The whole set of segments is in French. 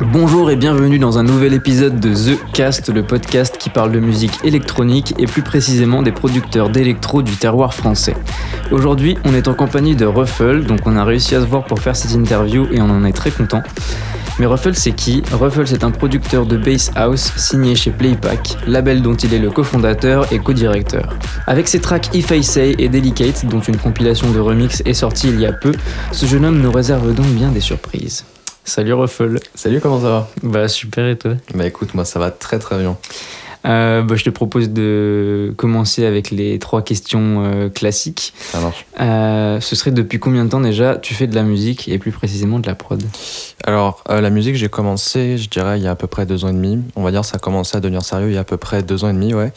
Bonjour et bienvenue dans un nouvel épisode de The Cast, le podcast qui parle de musique électronique et plus précisément des producteurs d'électro du terroir français. Aujourd'hui, on est en compagnie de Ruffle, donc on a réussi à se voir pour faire cette interview et on en est très content. Mais Ruffle c'est qui? Ruffle c'est un producteur de bass house signé chez Playpack, label dont il est le cofondateur et co-directeur. Avec ses tracks If I Say et Delicate, dont une compilation de remix est sortie il y a peu, ce jeune homme nous réserve donc bien des surprises. Salut Ruffle. Salut, comment ça va? Bah super et toi? Bah écoute, moi ça va très très bien. Euh, bah, je te propose de commencer avec les trois questions euh, classiques. Ça marche. Euh, ce serait depuis combien de temps déjà tu fais de la musique et plus précisément de la prod? Alors, la musique, j'ai commencé, je dirais, il y a à peu près deux ans et demi. On va dire ça a commencé à devenir sérieux il y a à peu près deux ans et demi, ouais.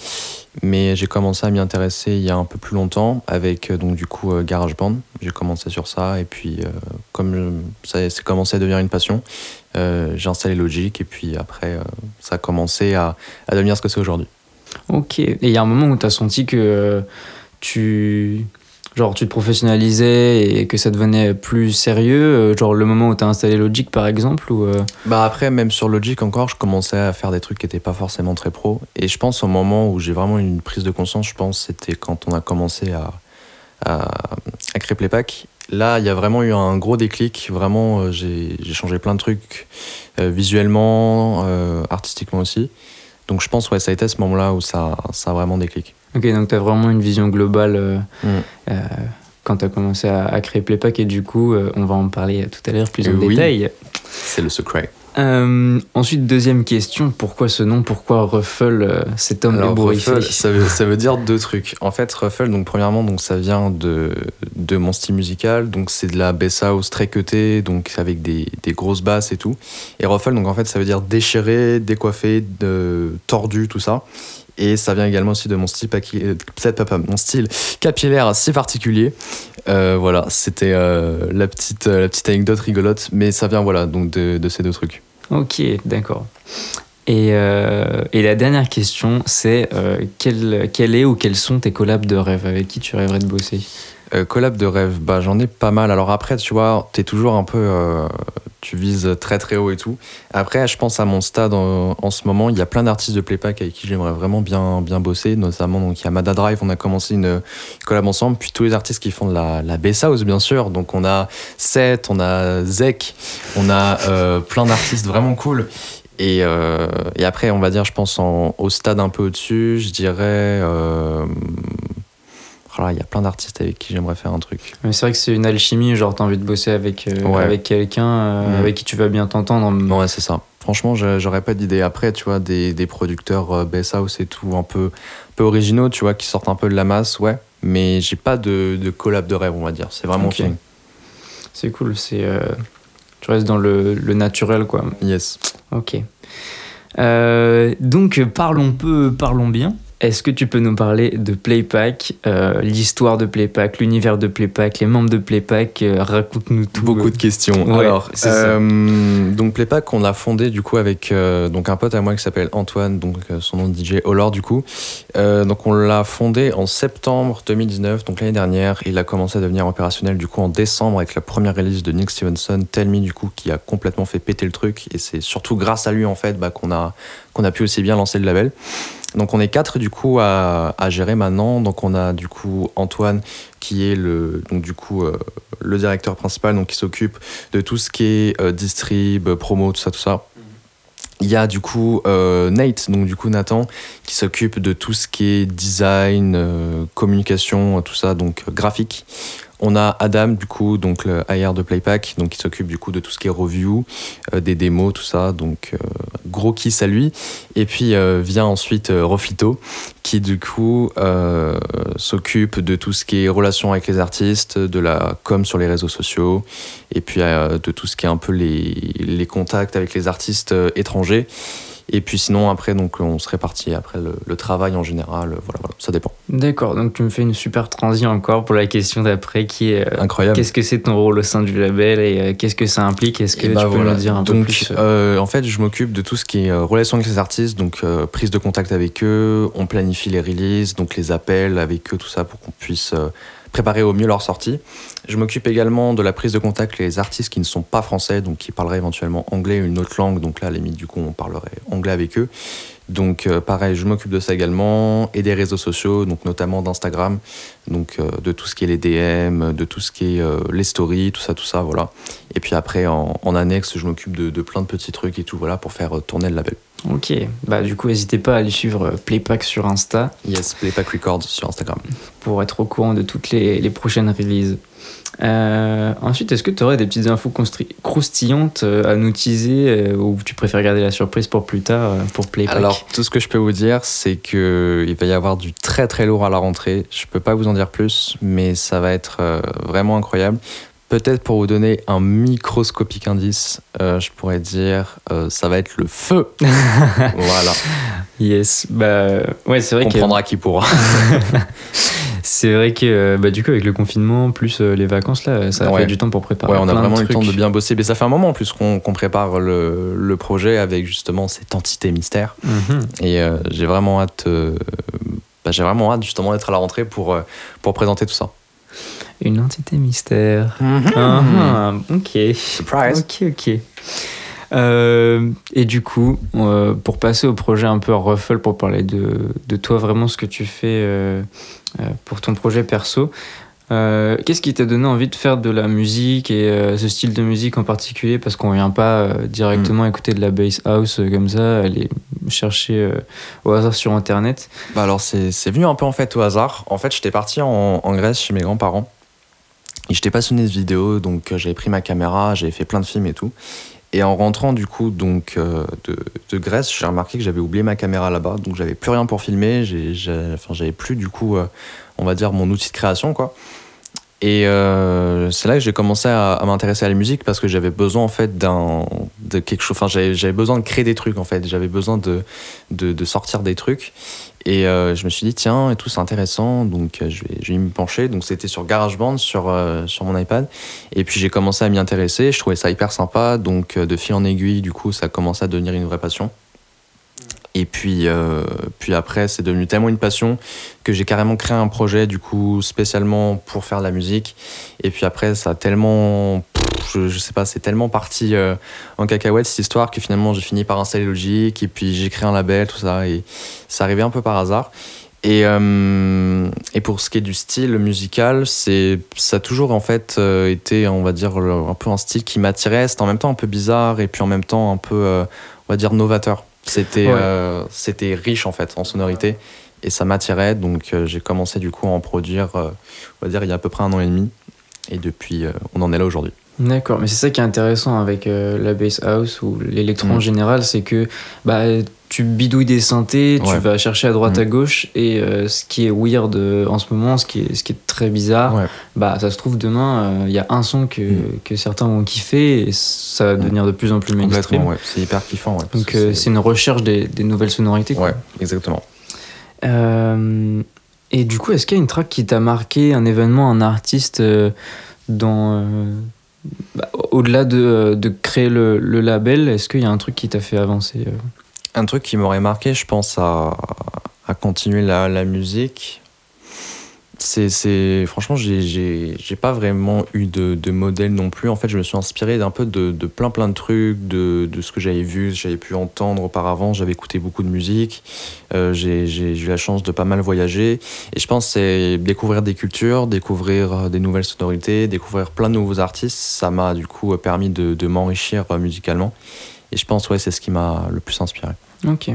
Mais j'ai commencé à m'y intéresser il y a un peu plus longtemps avec euh, donc du coup euh, GarageBand. J'ai commencé sur ça et puis euh, comme ça c'est commencé à devenir une passion, j'ai installé Logic et puis après ça a commencé à, à devenir ce que c'est aujourd'hui. Ok. Et il y a un moment où tu as senti que tu. Genre, tu te professionnalisais et que ça devenait plus sérieux, euh, genre le moment où tu as installé Logic par exemple, ou euh, Bah après, même sur Logic encore, je commençais à faire des trucs qui n'étaient pas forcément très pro. Et je pense au moment où j'ai vraiment une prise de conscience, je pense, c'était quand on a commencé à, à, à créer Playpack. Là, il y a vraiment eu un gros déclic. Vraiment, euh, j'ai changé plein de trucs visuellement, artistiquement aussi. Donc je pense, ouais, ça a été à ce moment-là où ça, ça a vraiment déclic. Ok, donc tu as vraiment une vision globale euh, Mm. euh, quand tu as commencé à, à créer Playpack et du coup, euh, on va en parler tout à l'heure plus en oui. détail. C'est le secret. Euh, ensuite, deuxième question, pourquoi ce nom Pourquoi Ruffle, euh, cet homme Alors, Ruffle, ça veut, ça veut dire deux trucs. En fait, Ruffle, donc premièrement, donc ça vient de, de mon style musical, donc c'est de la bass house très cutée, donc avec des, des grosses basses et tout. Et Ruffle, donc en fait, ça veut dire déchiré, décoiffé, de, tordu, tout ça. Et ça vient également aussi de mon style, euh, mon style capillaire assez particulier. Euh, voilà, c'était euh, la, petite, la petite anecdote rigolote, mais ça vient voilà donc de, de ces deux trucs. Ok, d'accord. Et, euh, et la dernière question, c'est euh, est ou quels sont tes collabs de rêve? Avec qui tu rêverais de bosser? Euh, collab de rêve, bah j'en ai pas mal. Alors après, tu vois, t'es toujours un peu, euh, tu vises très très haut et tout. Après, je pense à mon stade en, ce moment, il y a plein d'artistes de playback avec qui j'aimerais vraiment bien bien bosser. Notamment, donc il y a Mada Drive, on a commencé une collab ensemble. Puis tous les artistes qui font de la la bass house, bien sûr. Donc on a Seth, on a Zek, on a euh, plein d'artistes vraiment cool. Et, et après, on va dire, je pense en- au stade un peu au-dessus, je dirais. Voilà, il y a plein d'artistes avec qui j'aimerais faire un truc. Mais c'est vrai que c'est une alchimie, genre t'as envie de bosser avec, euh, Ouais. avec quelqu'un euh, Mhm. avec qui tu vas bien t'entendre. Ouais, c'est ça. Franchement, j'aurais pas d'idée. Après, tu vois, des, des producteurs euh, bass house et tout, un peu, peu originaux, tu vois, qui sortent un peu de la masse, ouais. Mais j'ai pas de, de collab de rêve, on va dire. C'est vraiment Ok. feeling. C'est cool, c'est euh, tu restes dans le, le naturel quoi. Yes. Ok. Donc parlons peu, parlons bien. Est-ce que tu peux nous parler de Playpack, euh, l'histoire de Playpack, l'univers de Playpack, les membres de Playpack euh, Raconte-nous tout. Beaucoup de questions. Ouais, Alors, euh, donc Playpack, on l'a fondé du coup avec euh, donc un pote à moi qui s'appelle Antoine, donc euh, son nom de DJ Olor du coup. Donc on l'a fondé en septembre 2019, donc l'année dernière. Il a commencé à devenir opérationnel du coup en décembre avec la première release de Nick Stevenson, Tell Me du coup, qui a complètement fait péter le truc. Et c'est surtout grâce à lui en fait bah, qu'on a qu'on a pu aussi bien lancer le label. Donc on est quatre du coup à, gérer maintenant. Donc on a du coup Antoine qui est le donc du coup euh, le directeur principal donc qui s'occupe de tout ce qui est euh, distrib, promo, tout ça, tout ça. Il y a du coup euh, Nate, donc du coup Nathan, qui s'occupe de tout ce qui est design, euh, communication, tout ça, donc graphique. On a Adam, du coup, donc le AR de Playpack, donc qui s'occupe du coup de tout ce qui est review, euh, des démos, tout ça, donc euh, gros kiss à lui. Et puis euh, vient ensuite Rofito, qui du coup s'occupe de tout ce qui est relation avec les artistes, de la com sur les réseaux sociaux, et puis de tout ce qui est un peu les, contacts avec les artistes étrangers. Et puis sinon, après, donc, on se répartit après le, le travail en général. euh, Voilà, voilà, ça dépend. D'accord, donc tu me fais une super transition encore pour la question d'après qui est euh, Incroyable. qu'est-ce que c'est ton rôle au sein du label et euh, qu'est-ce que ça implique? Est-ce que Et tu bah peux voilà. nous dire un donc, peu plus euh, En fait, je m'occupe de tout ce qui est relation avec les artistes, donc prise de contact avec eux, on planifie les releases, donc les appels avec eux, tout ça pour qu'on puisse préparer au mieux leur sortie. Je m'occupe également de la prise de contact les artistes qui ne sont pas français, donc qui parleraient éventuellement anglais ou une autre langue. Donc là, à la limite, du coup, on parlerait anglais avec eux. Donc euh, pareil, je m'occupe de ça également et des réseaux sociaux, donc notamment d'Instagram, donc euh, de tout ce qui est les DM, de tout ce qui est euh, les stories, tout ça, tout ça, voilà. Et puis après en, annexe, je m'occupe de, de, plein de petits trucs et tout, voilà, pour faire tourner le label. Ok, bah du coup n'hésitez pas à aller suivre Playpack sur Insta. Yes, Playpack Records sur Instagram. Pour être au courant de toutes les, les prochaines releases. Euh, ensuite, est-ce que tu aurais des petites infos croustillantes euh, à nous teaser euh, ou tu préfères garder la surprise pour plus tard pour Playback Alors, tout ce que je peux vous dire, c'est qu'il va y avoir du très très lourd à la rentrée. Je peux pas vous en dire plus, mais ça va être vraiment incroyable. Peut-être pour vous donner un microscopique indice, je pourrais dire ça va être le feu. voilà. Yes, bah ouais, c'est vrai. Comprendra qui pourra. C'est vrai que euh, bah, du coup, avec le confinement, plus euh, les vacances, là, ça a fait du temps pour préparer. Ouais, on a vraiment eu le temps de bien bosser. Mais ça fait un moment en plus qu'on prépare le, le, projet avec justement cette entité mystère. Mhm. Et euh, j'ai vraiment hâte, bah, j'ai vraiment hâte justement d'être à la rentrée pour, pour présenter tout ça. Une entité mystère. Mhm. Ah, ah, ok. Surprise. Ok, ok. Euh, et du coup, euh, pour passer au projet un peu ruffle, pour parler de, de toi, vraiment ce que tu fais euh, pour ton projet perso, qu'est-ce qui t'a donné envie de faire de la musique et ce style de musique en particulier? Parce qu'on vient pas directement mm. écouter de la bass house comme ça, aller chercher au hasard sur internet. Bah alors, c'est venu un peu en fait au hasard. En fait, j'étais parti en, en Grèce chez mes grands-parents. Et j'étais passionné de vidéo, donc j'avais pris ma caméra, j'avais fait plein de films et tout. Et en rentrant du coup donc euh, de, Grèce, j'ai remarqué que j'avais oublié ma caméra là-bas, donc j'avais plus rien pour filmer. j'avais plus du coup, euh, on va dire mon outil de création quoi. Et euh, c'est là que j'ai commencé à, m'intéresser à la musique parce que j'avais besoin en fait d'un de quelque chose. Enfin, j'avais besoin de créer des trucs en fait. J'avais besoin de, de, sortir des trucs. Et euh, je me suis dit tiens et tout c'est intéressant donc euh, je vais je vais me pencher. Donc c'était sur GarageBand sur sur mon iPad. Et puis j'ai commencé à m'y intéresser. Je trouvais ça hyper sympa. Donc de fil en aiguille du coup ça a commencé à devenir une vraie passion. Et puis, euh, puis après, c'est devenu tellement une passion que j'ai carrément créé un projet, du coup, spécialement pour faire de la musique. Et puis après, ça a tellement. je, sais pas, c'est tellement parti euh, en cacahuète cette histoire que finalement, j'ai fini par installer Logic. Et puis, j'ai créé un label, tout ça. Et ça arrivait un peu par hasard. Et, euh, et pour ce qui est du style musical, ça a toujours en fait été, on va dire, un peu un style qui m'attirait. C'était en même temps un peu bizarre et puis en même temps un peu, on va dire, novateur. C'était euh, c'était riche en fait en sonorité et ça m'attirait donc euh, j'ai commencé du coup à en produire euh, on va dire il y a à peu près un an et demi et depuis on en est là aujourd'hui. D'accord, mais c'est ça qui est intéressant avec la bass house ou l'électron en mm. général, c'est que bah, tu bidouilles des synthés, tu vas chercher à droite à mm. gauche, et euh, ce qui est weird euh, en ce moment, ce qui est, ce qui est très bizarre, bah ça se trouve demain, il euh, y a un son que, mm. que, certains vont kiffer, et ça va devenir de plus en plus mainstream. Ouais. C'est hyper kiffant. Donc c'est une recherche des, des nouvelles sonorités. Quoi. Ouais, exactement. et du coup, est-ce qu'il y a une track qui t'a marqué, un événement, un artiste dans... Bah, au-delà de, de, créer le, le label, est-ce qu'il y a un truc qui t'a fait avancer un truc qui m'aurait marqué, je pense, à, à continuer la, la musique, c'est franchement j'ai pas vraiment eu de, de, modèle non plus. En fait je me suis inspiré d'un peu de, de, plein plein de trucs de, de ce que j'avais vu j'avais pu entendre auparavant. J'avais écouté beaucoup de musique. Euh, j'ai eu la chance de pas mal voyager. Et je pense c'est découvrir des cultures découvrir des nouvelles sonorités découvrir plein de nouveaux artistes. Ça m'a du coup permis de, m'enrichir musicalement. Et je pense ouais c'est ce qui m'a le plus inspiré. Ok.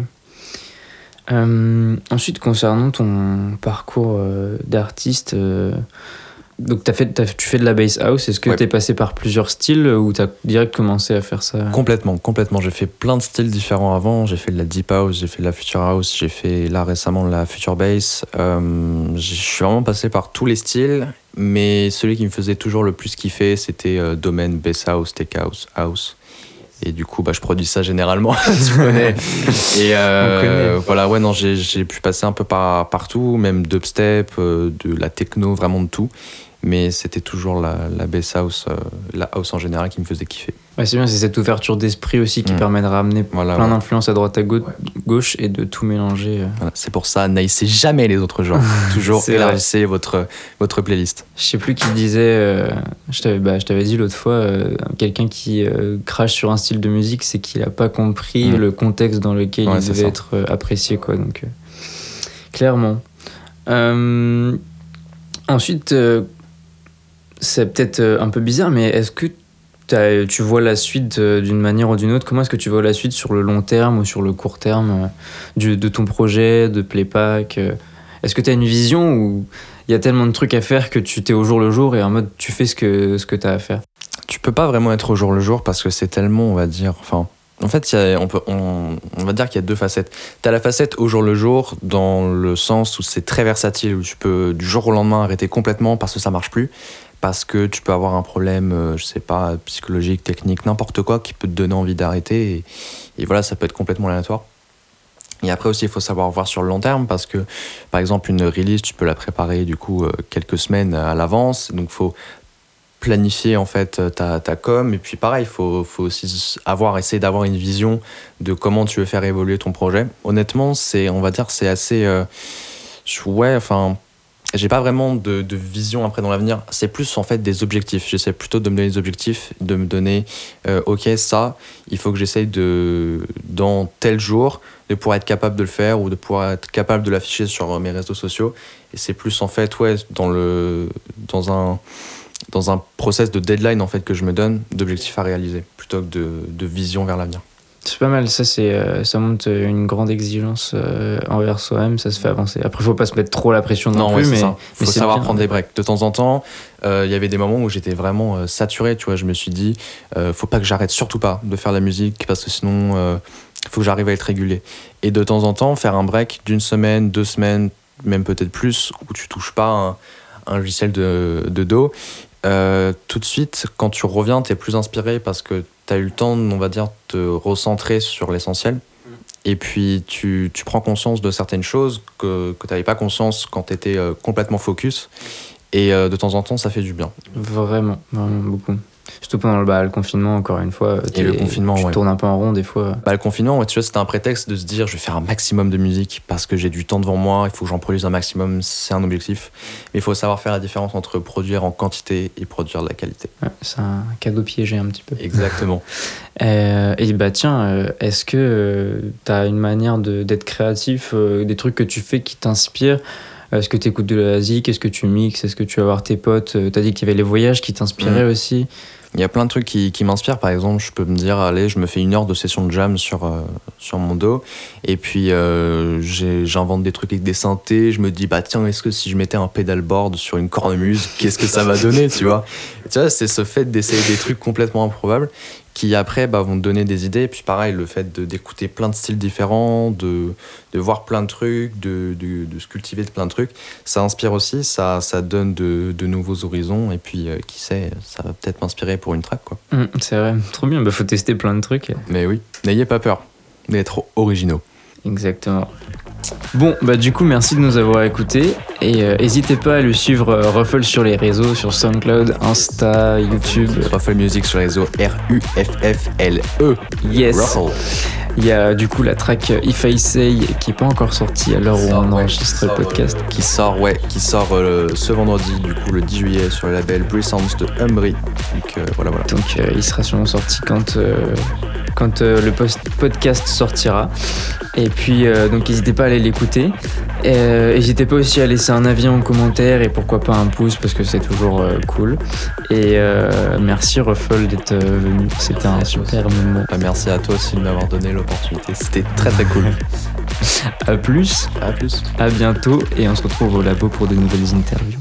Euh, ensuite, concernant ton parcours euh, d'artiste, euh, donc as fait, tu fais de la bass house, est-ce que tu es passé par plusieurs styles ou tu as direct commencé à faire ça? Complètement, complètement. J'ai fait plein de styles différents avant. J'ai fait de la deep house, j'ai fait de la future house, j'ai fait là récemment de la future bass. je suis vraiment passé par tous les styles, mais celui qui me faisait toujours le plus kiffer, c'était domaine bass house, tech house, house. Et du coup, bah, je produis ça généralement, tu connais. Et euh, voilà, ouais, non, j'ai pu passer un peu par, partout, même dubstep, euh, de la techno, vraiment de tout. Mais c'était toujours la, la bass house, euh, la house en général qui me faisait kiffer. Ouais, c'est bien, c'est cette ouverture d'esprit aussi qui Mm. permet de ramener Voilà, plein ouais. d'influences à droite à gau- gauche et de tout mélanger. euh. Voilà, C'est pour ça, n'haïssez jamais les autres genres. toujours élargissez votre, votre playlist. Je sais plus qui disait, euh, je t'avais bah, je t'avais dit l'autre fois, euh, quelqu'un qui euh, crache sur un style de musique, c'est qu'il a pas compris Mm. le contexte dans lequel Ouais, il devait ça. être euh, apprécié. Quoi, donc, euh, clairement. Euh, ensuite, euh, c'est peut-être euh, un peu bizarre, mais est-ce que t'as- tu vois la suite euh, d'une manière ou d'une autre? Comment est-ce que tu vois la suite sur le long terme ou sur le court terme euh, de ton projet, de Playpack euh, Est-ce que tu as une vision ou il y a tellement de trucs à faire que tu t'es au jour le jour et en mode tu fais ce que, tu as à faire? Tu peux pas vraiment être au jour le jour parce que c'est tellement, on va dire, enfin. En fait, on, peut, on va dire qu'il y a deux facettes. Tu as la facette au jour le jour, dans le sens où c'est très versatile, où tu peux du jour au lendemain arrêter complètement parce que ça marche plus, parce que tu peux avoir un problème, euh, je sais pas, psychologique, technique, n'importe quoi qui peut te donner envie d'arrêter. Et, voilà, ça peut être complètement aléatoire. Et après aussi, il faut savoir voir sur le long terme parce que, par exemple, une release, tu peux la préparer du coup euh, quelques semaines à l'avance. Donc, faut planifier en fait ta, ta com. Et puis, pareil, il faut, faut aussi avoir, essayer d'avoir une vision de comment tu veux faire évoluer ton projet. Honnêtement, c'est, on va dire, c'est assez. euh, ouais, enfin. J'ai pas vraiment de, de vision après dans l'avenir. C'est plus en fait des objectifs. J'essaie plutôt de me donner des objectifs, de me donner, euh, ok, ça, il faut que j'essaye de, dans tel jour, de pouvoir être capable de le faire ou de pouvoir être capable de l'afficher sur mes réseaux sociaux. Et c'est plus en fait, ouais, dans, le, dans, un, dans un process de deadline en fait que je me donne d'objectifs à réaliser plutôt que de, de vision vers l'avenir. C'est pas mal, ça, c'est, euh, ça montre une grande exigence euh, envers soi-même, ça se fait avancer. Après, faut pas se mettre trop la pression non, Non, plus, ouais, mais, ça. mais Faut c'est savoir bien. prendre des breaks. De temps en temps, euh, il y avait des moments où j'étais vraiment euh, saturé. Tu vois, je me suis dit, euh, faut pas que j'arrête surtout pas de faire la musique parce que sinon, euh, faut que j'arrive à être régulier. Et de temps en temps, faire un break d'une semaine, deux semaines, même peut-être plus, où tu touches pas un, un logiciel de, de dos. Euh, tout de suite, quand tu reviens, tu es plus inspiré parce que tu as eu le temps, on va dire, de te recentrer sur l'essentiel. Et puis, tu, tu prends conscience de certaines choses que, que tu n'avais pas conscience quand tu étais complètement focus. Et euh, de temps en temps, ça fait du bien. Vraiment, vraiment beaucoup. Surtout pendant le, bah, le confinement, encore une fois. t'es- le confinement, Tu ouais. tournes un peu en rond des fois. Bah, le confinement, ouais, tu vois, c'était un prétexte de se dire je vais faire un maximum de musique parce que j'ai du temps devant moi, il faut que j'en produise un maximum, c'est un objectif. Mais il faut savoir faire la différence entre produire en quantité et produire de la qualité. Ouais, c'est un cadeau piégé un petit peu. Exactement. Euh, et bah tiens, euh, est-ce que tu as une manière de- d'être créatif, euh, des trucs que tu fais qui t'inspirent Est-ce que tu écoutes de la zik? Est-ce que tu mixes? Est-ce que tu vas voir tes potes? Tu as dit qu'il y avait les voyages qui t'inspiraient aussi. Il y a plein de trucs qui, qui m'inspirent. Par exemple, je peux me dire, allez, je me fais une heure de session de jam sur, euh, sur mon dos. Et puis, euh, j'invente des trucs avec des synthés. Je me dis, bah tiens, est-ce que si je mettais un pedalboard sur une cornemuse, qu'est-ce que ça va donner, tu vois? Tu vois, c'est ce fait d'essayer des trucs complètement improbables qui après bah, vont te donner des idées. Et puis pareil, le fait d'écouter plein de styles différents, de, de voir plein de trucs, de, de, de se cultiver de plein de trucs, ça inspire aussi, ça, ça donne de, de nouveaux horizons. Et puis, euh, qui sait, ça va peut-être m'inspirer pour une track, quoi. Hum, c'est vrai, trop bien. Bah, faut tester plein de trucs. Mais oui, n'ayez pas peur d'être originaux. Exactement. Bon, bah du coup, merci de nous avoir écoutés. Et euh, n'hésitez pas à le suivre euh, Ruffle sur les réseaux, sur SoundCloud, Insta, YouTube. Ruffle Music sur les réseaux R-U-F-F-L-E. Yes. Ruffle. Il y a du coup la track euh, If I Say qui est pas encore sortie à l'heure où on enregistre le podcast. Qui sort, ouais, qui sort ce vendredi, du coup, le 10 juillet, sur le label Sounds de Umbry. Donc voilà, voilà. Donc il sera sûrement sorti quand, quand euh, le post- podcast sortira. Et puis euh, donc n'hésitez pas à aller l'écouter. Euh, N'hésitez pas aussi à laisser un avis en commentaire et pourquoi pas un pouce parce que c'est toujours cool. Et merci Ruffle d'être venu. C'était un super moment. Bah, merci à toi aussi de m'avoir donné l'opportunité. C'était très très cool. À plus, À plus. à bientôt et on se retrouve au labo pour de nouvelles interviews.